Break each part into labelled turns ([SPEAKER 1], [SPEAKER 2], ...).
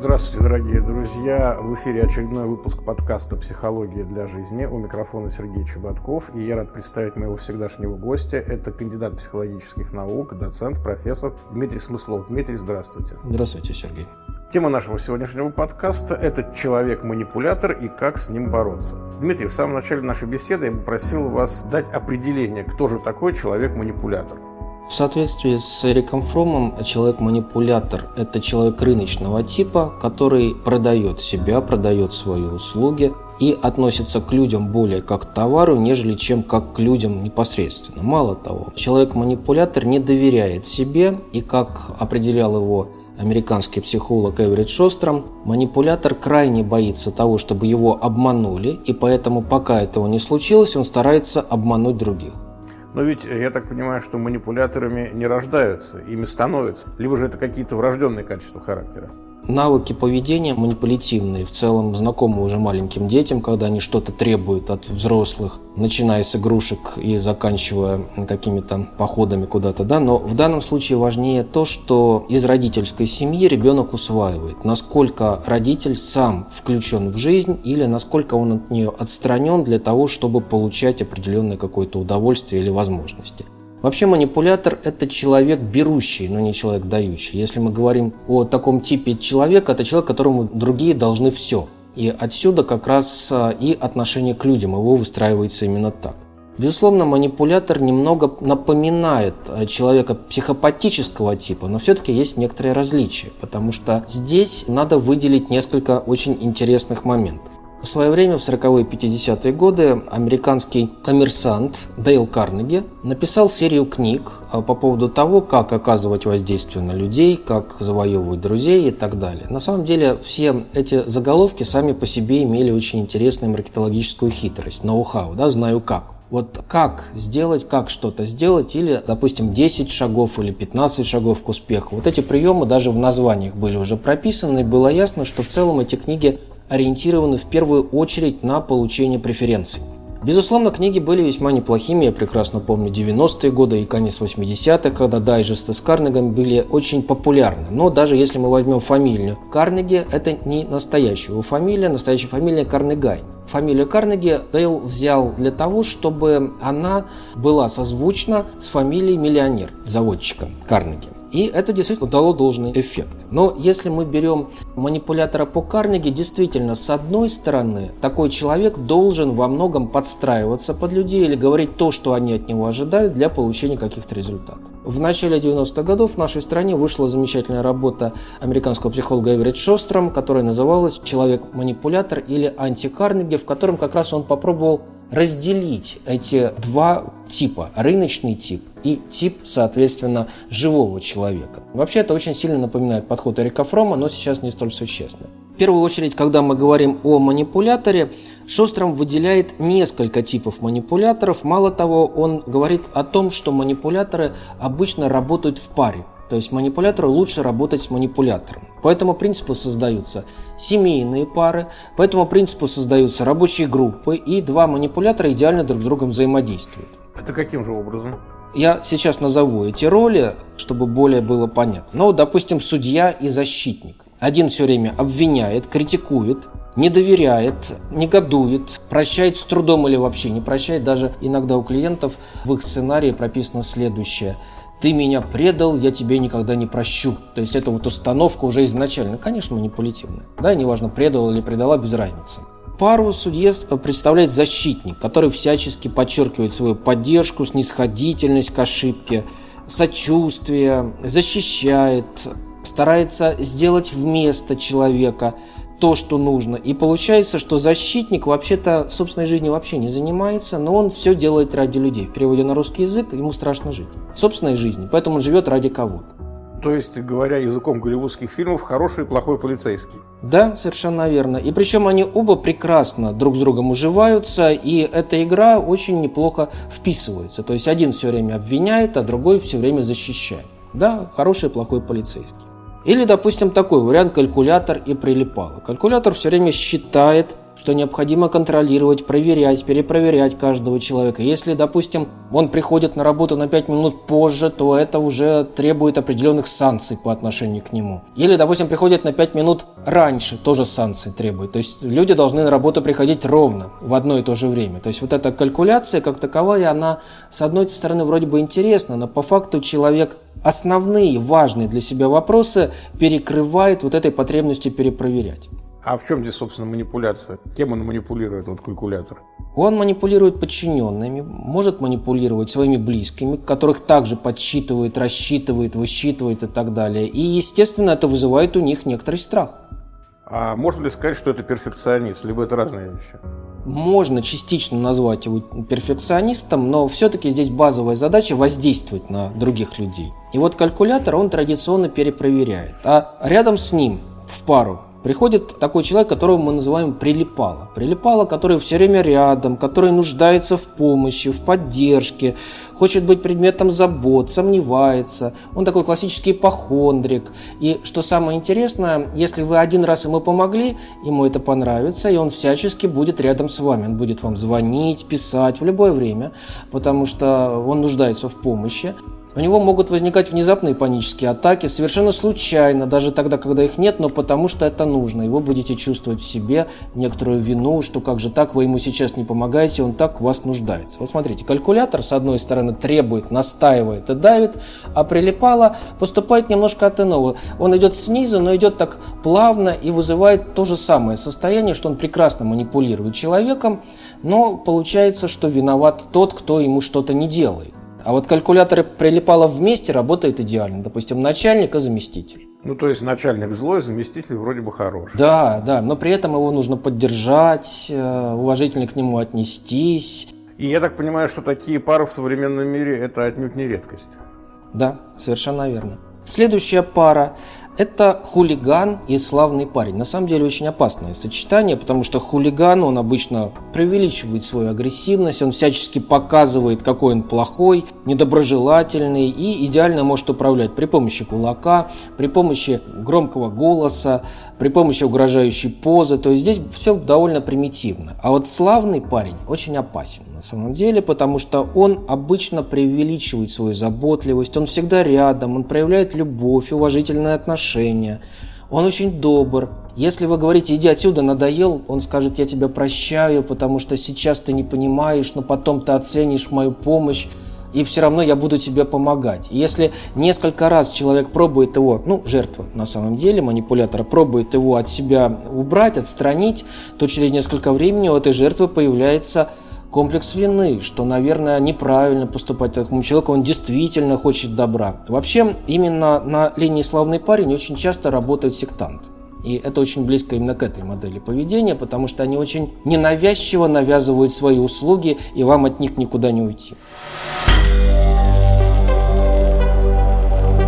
[SPEAKER 1] Здравствуйте, дорогие друзья! В эфире очередной выпуск подкаста «Психология для жизни». У микрофона Сергей Чеботков. И я рад представить моего всегдашнего гостя. Это кандидат психологических наук, доцент, профессор Дмитрий Смыслов. Дмитрий, здравствуйте.
[SPEAKER 2] Здравствуйте, Сергей.
[SPEAKER 1] Тема нашего сегодняшнего подкаста – это человек-манипулятор и как с ним бороться. Дмитрий, в самом начале нашей беседы я попросил вас дать определение, кто же такой человек-манипулятор.
[SPEAKER 2] В соответствии с Эриком Фромом, человек-манипулятор – это человек рыночного типа, который продает себя, продает свои услуги и относится к людям более как к товару, нежели чем как к людям непосредственно. Мало того, человек-манипулятор не доверяет себе и, как определял его американский психолог Эверетт Шостром, манипулятор крайне боится того, чтобы его обманули, и поэтому, пока этого не случилось, он старается обмануть других.
[SPEAKER 1] Но ведь я так понимаю, что манипуляторами не рождаются, ими становятся. Либо же это какие-то врожденные качества характера.
[SPEAKER 2] Навыки поведения манипулятивные, в целом знакомы уже маленьким детям, когда они что-то требуют от взрослых, начиная с игрушек и заканчивая какими-то походами куда-то, да, но в данном случае важнее то, что из родительской семьи ребенок усваивает, насколько родитель сам включен в жизнь или насколько он от нее отстранен для того, чтобы получать определенное какое-то удовольствие или возможности. Вообще манипулятор – это человек берущий, но не человек дающий. Если мы говорим о таком типе человека, это человек, которому другие должны все. И отсюда как раз а, и отношение к людям, его выстраивается именно так. Безусловно, манипулятор немного напоминает а, человека психопатического типа, но все-таки есть некоторые различия, потому что здесь надо выделить несколько очень интересных моментов. В свое время, в 40-е 50-е годы, американский коммерсант Дейл Карнеги написал серию книг а, по поводу того, как оказывать воздействие на людей, как завоевывать друзей и так далее. На самом деле, все эти заголовки сами по себе имели очень интересную маркетологическую хитрость, ноу-хау, да, знаю как. Вот как сделать, как что-то сделать, или, допустим, 10 шагов или 15 шагов к успеху. Вот эти приемы даже в названиях были уже прописаны, и было ясно, что в целом эти книги ориентированы в первую очередь на получение преференций. Безусловно, книги были весьма неплохими. Я прекрасно помню 90-е годы и конец 80-х, когда дайджесты с Карнегом были очень популярны. Но даже если мы возьмем фамилию Карнеги, это не настоящая его фамилия, настоящая фамилия Карнегай. Фамилию Карнеги Дейл взял для того, чтобы она была созвучна с фамилией миллионер, заводчика Карнеги. И это действительно дало должный эффект. Но если мы берем манипулятора по Карнеги, действительно, с одной стороны, такой человек должен во многом подстраиваться под людей или говорить то, что они от него ожидают для получения каких-то результатов. В начале 90-х годов в нашей стране вышла замечательная работа американского психолога Эверетт Шостром, которая называлась «Человек-манипулятор» или «Антикарнеги», в котором как раз он попробовал разделить эти два типа, рыночный тип и тип, соответственно, живого человека. Вообще это очень сильно напоминает подход Эрика Фрома, но сейчас не столь существенно. В первую очередь, когда мы говорим о манипуляторе, Шостром выделяет несколько типов манипуляторов. Мало того, он говорит о том, что манипуляторы обычно работают в паре. То есть манипулятору лучше работать с манипулятором. По этому принципу создаются семейные пары, по этому принципу создаются рабочие группы, и два манипулятора идеально друг с другом взаимодействуют.
[SPEAKER 1] Это каким же образом?
[SPEAKER 2] Я сейчас назову эти роли, чтобы более было понятно. Ну, допустим, судья и защитник. Один все время обвиняет, критикует, не доверяет, негодует, прощает с трудом или вообще не прощает. Даже иногда у клиентов в их сценарии прописано следующее – ты меня предал, я тебе никогда не прощу. То есть это вот установка уже изначально, конечно, манипулятивная. Да, неважно, предал или предала, без разницы. Пару судье представляет защитник, который всячески подчеркивает свою поддержку, снисходительность к ошибке, сочувствие, защищает, старается сделать вместо человека – то, что нужно. И получается, что защитник вообще-то собственной жизнью вообще не занимается, но он все делает ради людей. В переводе на русский язык ему страшно жить. Собственной жизнью. Поэтому он живет ради кого-то.
[SPEAKER 1] То есть, говоря языком голливудских фильмов, хороший и плохой полицейский.
[SPEAKER 2] Да, совершенно верно. И причем они оба прекрасно друг с другом уживаются, и эта игра очень неплохо вписывается. То есть один все время обвиняет, а другой все время защищает. Да, хороший и плохой полицейский. Или, допустим, такой вариант калькулятор и прилипало. Калькулятор все время считает что необходимо контролировать, проверять, перепроверять каждого человека. Если, допустим, он приходит на работу на 5 минут позже, то это уже требует определенных санкций по отношению к нему. Или, допустим, приходит на 5 минут раньше, тоже санкции требует. То есть люди должны на работу приходить ровно в одно и то же время. То есть вот эта калькуляция как таковая, она с одной стороны вроде бы интересна, но по факту человек основные важные для себя вопросы перекрывает вот этой потребностью перепроверять.
[SPEAKER 1] А в чем здесь, собственно, манипуляция? Кем он манипулирует, вот калькулятор?
[SPEAKER 2] Он манипулирует подчиненными, может манипулировать своими близкими, которых также подсчитывает, рассчитывает, высчитывает и так далее. И, естественно, это вызывает у них некоторый страх.
[SPEAKER 1] А можно ли сказать, что это перфекционист, либо это разные вещи?
[SPEAKER 2] Можно частично назвать его перфекционистом, но все-таки здесь базовая задача воздействовать на других людей. И вот калькулятор он традиционно перепроверяет. А рядом с ним в пару Приходит такой человек, которого мы называем прилипало. Прилипало, который все время рядом, который нуждается в помощи, в поддержке, хочет быть предметом забот, сомневается. Он такой классический ипохондрик. И что самое интересное, если вы один раз ему помогли, ему это понравится, и он всячески будет рядом с вами. Он будет вам звонить, писать в любое время, потому что он нуждается в помощи. У него могут возникать внезапные панические атаки, совершенно случайно, даже тогда, когда их нет, но потому что это нужно. И вы будете чувствовать в себе некоторую вину, что как же так, вы ему сейчас не помогаете, он так в вас нуждается. Вот смотрите, калькулятор с одной стороны требует, настаивает и давит, а прилипало поступает немножко от иного. Он идет снизу, но идет так плавно и вызывает то же самое состояние, что он прекрасно манипулирует человеком, но получается, что виноват тот, кто ему что-то не делает. А вот калькуляторы прилипало вместе работает идеально. Допустим, начальник и заместитель.
[SPEAKER 1] Ну, то есть начальник злой, заместитель вроде бы хороший.
[SPEAKER 2] Да, да, но при этом его нужно поддержать, э, уважительно к нему отнестись.
[SPEAKER 1] И я так понимаю, что такие пары в современном мире – это отнюдь не редкость.
[SPEAKER 2] Да, совершенно верно. Следующая пара это хулиган и славный парень. На самом деле очень опасное сочетание, потому что хулиган, он обычно преувеличивает свою агрессивность, он всячески показывает, какой он плохой, недоброжелательный и идеально может управлять при помощи кулака, при помощи громкого голоса, при помощи угрожающей позы. То есть здесь все довольно примитивно. А вот славный парень очень опасен на самом деле, потому что он обычно преувеличивает свою заботливость, он всегда рядом, он проявляет любовь, уважительное отношение. Он очень добр. Если вы говорите, иди отсюда, надоел, он скажет, я тебя прощаю, потому что сейчас ты не понимаешь, но потом ты оценишь мою помощь и все равно я буду тебе помогать. И если несколько раз человек пробует его, ну, жертва на самом деле, манипулятора, пробует его от себя убрать, отстранить, то через несколько времени у этой жертвы появляется комплекс вины, что, наверное, неправильно поступать такому человеку, он действительно хочет добра. Вообще, именно на линии «славный парень» очень часто работает сектант. И это очень близко именно к этой модели поведения, потому что они очень ненавязчиво навязывают свои услуги, и вам от них никуда не уйти.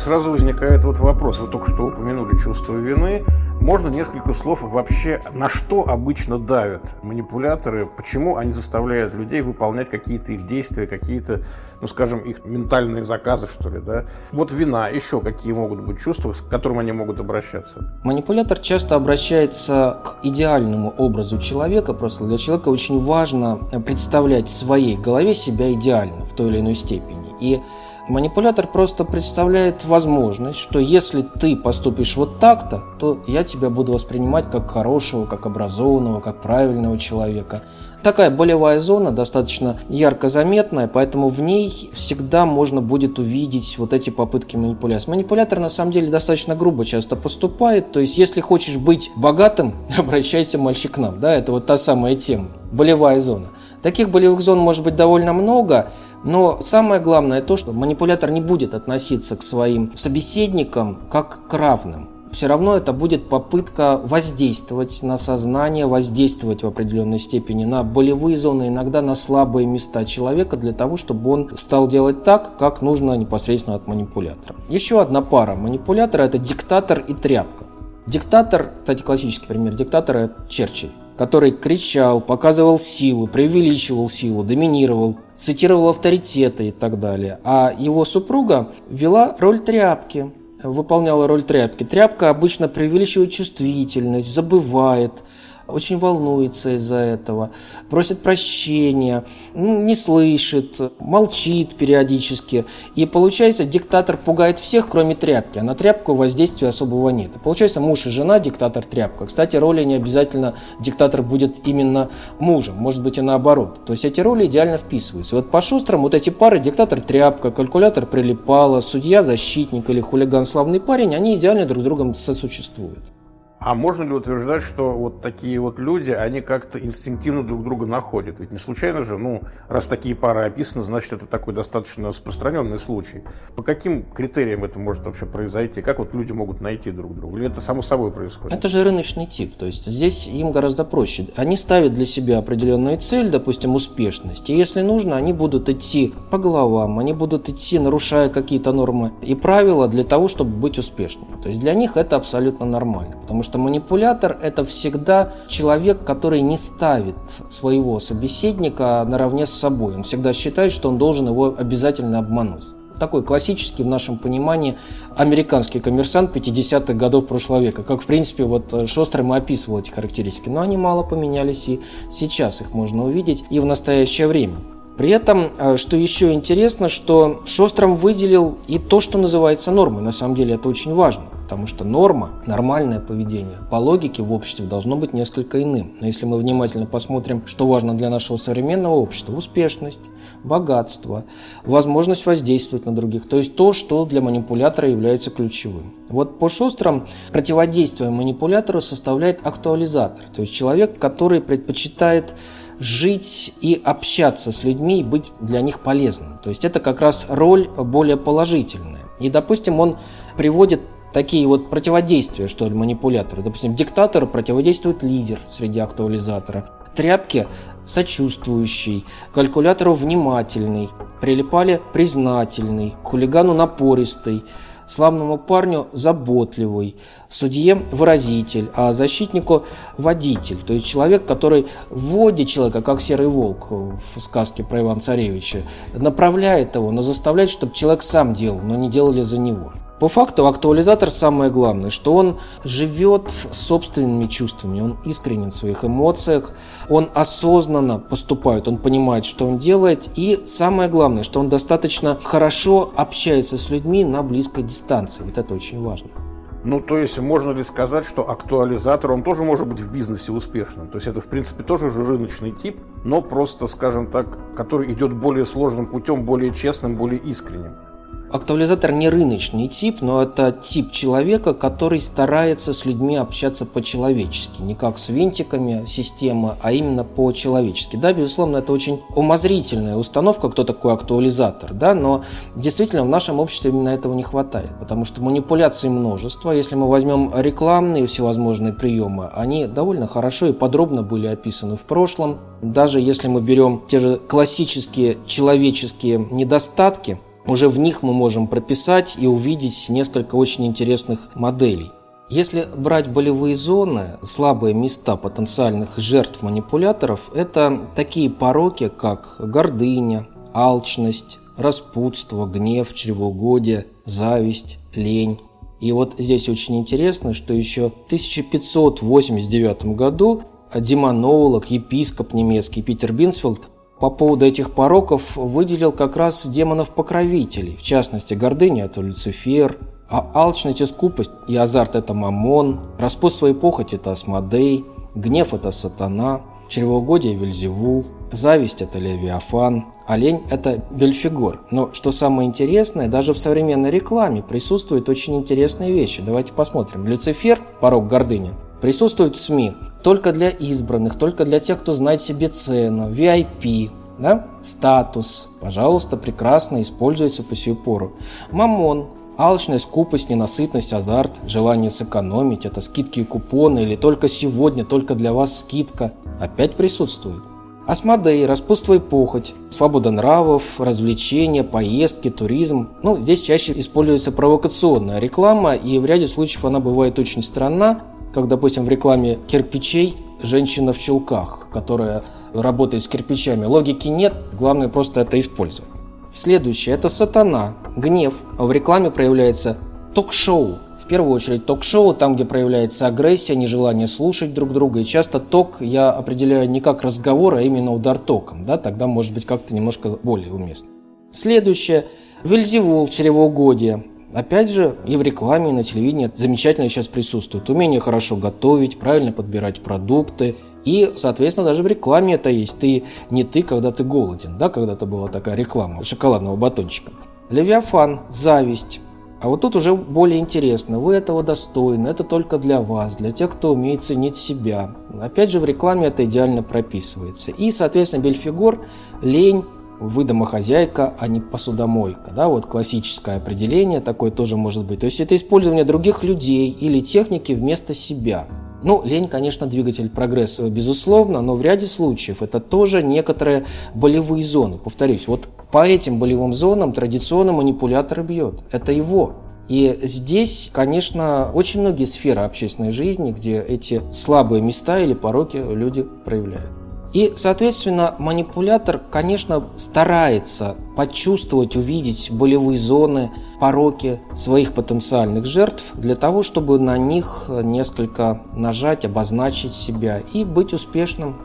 [SPEAKER 1] Сразу возникает вот вопрос. Вы только что упомянули чувство вины. Можно несколько слов вообще, на что обычно давят манипуляторы, почему они заставляют людей выполнять какие-то их действия, какие-то, ну скажем, их ментальные заказы, что ли, да? Вот вина, еще какие могут быть чувства, к которым они могут обращаться?
[SPEAKER 2] Манипулятор часто обращается к идеальному образу человека, просто для человека очень важно представлять в своей голове себя идеально в той или иной степени. И Манипулятор просто представляет возможность, что если ты поступишь вот так-то, то я тебя буду воспринимать как хорошего, как образованного, как правильного человека. Такая болевая зона достаточно ярко заметная, поэтому в ней всегда можно будет увидеть вот эти попытки манипуляции. Манипулятор на самом деле достаточно грубо часто поступает, то есть если хочешь быть богатым, обращайся мальчик к нам, да, это вот та самая тема, болевая зона. Таких болевых зон может быть довольно много, но самое главное то, что манипулятор не будет относиться к своим собеседникам как к равным. все равно это будет попытка воздействовать на сознание, воздействовать в определенной степени на болевые зоны, иногда на слабые места человека для того, чтобы он стал делать так, как нужно непосредственно от манипулятора. Еще одна пара манипулятора – это диктатор и тряпка. Диктатор, кстати, классический пример диктатора – Черчилль который кричал, показывал силу, преувеличивал силу, доминировал, цитировал авторитеты и так далее. А его супруга вела роль тряпки, выполняла роль тряпки. Тряпка обычно преувеличивает чувствительность, забывает, очень волнуется из-за этого, просит прощения, не слышит, молчит периодически. И получается, диктатор пугает всех, кроме тряпки, а на тряпку воздействия особого нет. И получается, муж и жена диктатор тряпка. Кстати, роли не обязательно диктатор будет именно мужем, может быть и наоборот. То есть эти роли идеально вписываются. Вот по шустрым вот эти пары диктатор тряпка, калькулятор прилипала, судья защитник или хулиган славный парень, они идеально друг с другом сосуществуют.
[SPEAKER 1] А можно ли утверждать, что вот такие вот люди, они как-то инстинктивно друг друга находят? Ведь не случайно же, ну, раз такие пары описаны, значит, это такой достаточно распространенный случай. По каким критериям это может вообще произойти? Как вот люди могут найти друг друга? Или это само собой происходит?
[SPEAKER 2] Это же рыночный тип, то есть здесь им гораздо проще. Они ставят для себя определенную цель, допустим, успешность, и если нужно, они будут идти по головам, они будут идти, нарушая какие-то нормы и правила для того, чтобы быть успешными. То есть для них это абсолютно нормально, потому что что манипулятор – это всегда человек, который не ставит своего собеседника наравне с собой. Он всегда считает, что он должен его обязательно обмануть такой классический в нашем понимании американский коммерсант 50-х годов прошлого века. Как, в принципе, вот Шострым и описывал эти характеристики. Но они мало поменялись, и сейчас их можно увидеть и в настоящее время. При этом, э, что еще интересно, что Шостром выделил и то, что называется нормой. На самом деле это очень важно, потому что норма, нормальное поведение по логике в обществе должно быть несколько иным. Но если мы внимательно посмотрим, что важно для нашего современного общества, успешность, богатство, возможность воздействовать на других, то есть то, что для манипулятора является ключевым. Вот по Шостром противодействие манипулятору составляет актуализатор, то есть человек, который предпочитает жить и общаться с людьми и быть для них полезным. То есть это как раз роль более положительная. И, допустим, он приводит такие вот противодействия, что ли, манипуляторы. Допустим, диктатору противодействует лидер среди актуализатора. Тряпке сочувствующий, калькулятору внимательный, прилипали признательный, хулигану напористый, славному парню заботливый, судье выразитель, а защитнику водитель, то есть человек, который вводит человека, как серый волк в сказке про Ивана Царевича, направляет его, но заставляет, чтобы человек сам делал, но не делали за него. По факту актуализатор самое главное, что он живет собственными чувствами, он искренен в своих эмоциях, он осознанно поступает, он понимает, что он делает, и самое главное, что он достаточно хорошо общается с людьми на близкой дистанции. Вот это очень важно.
[SPEAKER 1] Ну, то есть, можно ли сказать, что актуализатор, он тоже может быть в бизнесе успешным? То есть, это, в принципе, тоже же рыночный тип, но просто, скажем так, который идет более сложным путем, более честным, более искренним.
[SPEAKER 2] Актуализатор не рыночный тип, но это тип человека, который старается с людьми общаться по-человечески, не как с винтиками системы, а именно по-человечески. Да, безусловно, это очень умозрительная установка, кто такой актуализатор, да, но действительно в нашем обществе именно этого не хватает, потому что манипуляций множество. Если мы возьмем рекламные всевозможные приемы, они довольно хорошо и подробно были описаны в прошлом. Даже если мы берем те же классические человеческие недостатки, уже в них мы можем прописать и увидеть несколько очень интересных моделей. Если брать болевые зоны, слабые места потенциальных жертв манипуляторов, это такие пороки, как гордыня, алчность, распутство, гнев, чревоугодие, зависть, лень. И вот здесь очень интересно, что еще в 1589 году демонолог, епископ немецкий Питер Бинсфилд по поводу этих пороков выделил как раз демонов-покровителей, в частности, гордыня – это Люцифер, а алчность и скупость и азарт – это Мамон, распутство и похоть – это Асмодей, гнев – это Сатана, чревоугодие – Вельзевул, зависть – это Левиафан, а лень – это Бельфигор. Но что самое интересное, даже в современной рекламе присутствуют очень интересные вещи. Давайте посмотрим. Люцифер, порог гордыни, присутствует в СМИ только для избранных, только для тех, кто знает себе цену, VIP, да? статус, пожалуйста, прекрасно используется по сию пору. Мамон, Алчность, скупость, ненасытность, азарт, желание сэкономить, это скидки и купоны или только сегодня, только для вас скидка, опять присутствует. Асмодей, распутство и похоть, свобода нравов, развлечения, поездки, туризм. Ну, здесь чаще используется провокационная реклама, и в ряде случаев она бывает очень странна, как, допустим, в рекламе кирпичей женщина в чулках, которая работает с кирпичами. Логики нет, главное просто это использовать. Следующее – это сатана, гнев. В рекламе проявляется ток-шоу. В первую очередь ток-шоу, там, где проявляется агрессия, нежелание слушать друг друга. И часто ток я определяю не как разговор, а именно удар током. Да? Тогда может быть как-то немножко более уместно. Следующее – Вельзевул, чревоугодие. Опять же, и в рекламе, и на телевидении замечательно сейчас присутствует. Умение хорошо готовить, правильно подбирать продукты. И, соответственно, даже в рекламе это есть. Ты не ты, когда ты голоден. Да, когда-то была такая реклама шоколадного батончика. Левиафан, зависть. А вот тут уже более интересно. Вы этого достойны, это только для вас, для тех, кто умеет ценить себя. Опять же, в рекламе это идеально прописывается. И, соответственно, Бельфигор, лень, вы домохозяйка, а не посудомойка. Да, вот классическое определение такое тоже может быть. То есть это использование других людей или техники вместо себя. Ну, лень, конечно, двигатель прогресса, безусловно, но в ряде случаев это тоже некоторые болевые зоны. Повторюсь, вот по этим болевым зонам традиционно манипулятор бьет. Это его. И здесь, конечно, очень многие сферы общественной жизни, где эти слабые места или пороки люди проявляют. И, соответственно, манипулятор, конечно, старается почувствовать, увидеть болевые зоны, пороки своих потенциальных жертв для того, чтобы на них несколько нажать, обозначить себя и быть успешным.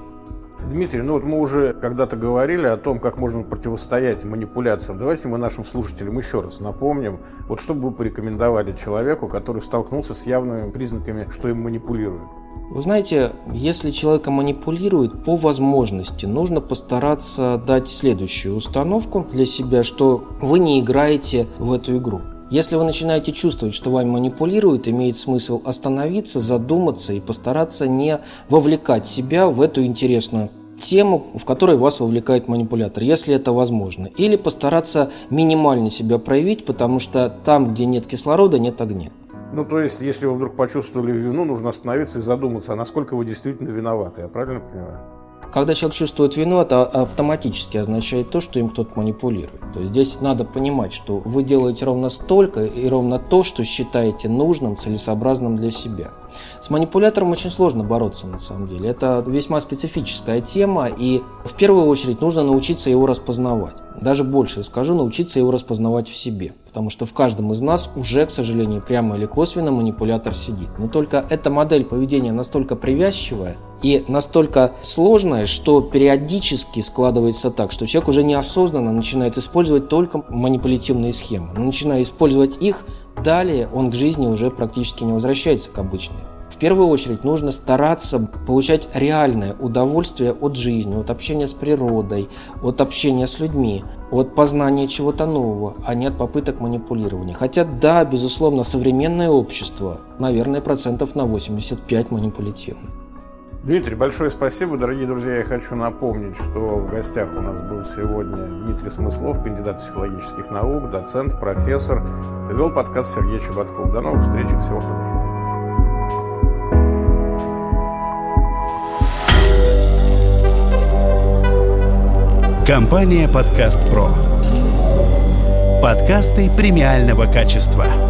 [SPEAKER 1] Дмитрий, ну вот мы уже когда-то говорили о том, как можно противостоять манипуляциям. Давайте мы нашим слушателям еще раз напомним, вот что бы вы порекомендовали человеку, который столкнулся с явными признаками, что им манипулируют.
[SPEAKER 2] Вы знаете, если человека манипулируют, по возможности нужно постараться дать следующую установку для себя, что вы не играете в эту игру. Если вы начинаете чувствовать, что вами манипулируют, имеет смысл остановиться, задуматься и постараться не вовлекать себя в эту интересную тему, в которой вас вовлекает манипулятор, если это возможно. Или постараться минимально себя проявить, потому что там, где нет кислорода, нет огня.
[SPEAKER 1] Ну, то есть, если вы вдруг почувствовали вину, нужно остановиться и задуматься, а насколько вы действительно виноваты. Я правильно понимаю?
[SPEAKER 2] Когда человек чувствует вину, это автоматически означает то, что им кто-то манипулирует. То есть здесь надо понимать, что вы делаете ровно столько и ровно то, что считаете нужным, целесообразным для себя. С манипулятором очень сложно бороться на самом деле. Это весьма специфическая тема, и в первую очередь нужно научиться его распознавать. Даже больше скажу, научиться его распознавать в себе. Потому что в каждом из нас уже, к сожалению, прямо или косвенно манипулятор сидит. Но только эта модель поведения настолько привязчивая, и настолько сложное, что периодически складывается так, что человек уже неосознанно начинает использовать только манипулятивные схемы. Но начиная использовать их, далее он к жизни уже практически не возвращается к обычной. В первую очередь нужно стараться получать реальное удовольствие от жизни, от общения с природой, от общения с людьми, от познания чего-то нового, а не от попыток манипулирования. Хотя да, безусловно, современное общество, наверное, процентов на 85 манипулятивно.
[SPEAKER 1] Дмитрий, большое спасибо. Дорогие друзья, я хочу напомнить, что в гостях у нас был сегодня Дмитрий Смыслов, кандидат психологических наук, доцент, профессор. Вел подкаст Сергей Чеботков. До новых встреч и всего хорошего.
[SPEAKER 3] Компания «Подкаст Про». Подкасты премиального качества.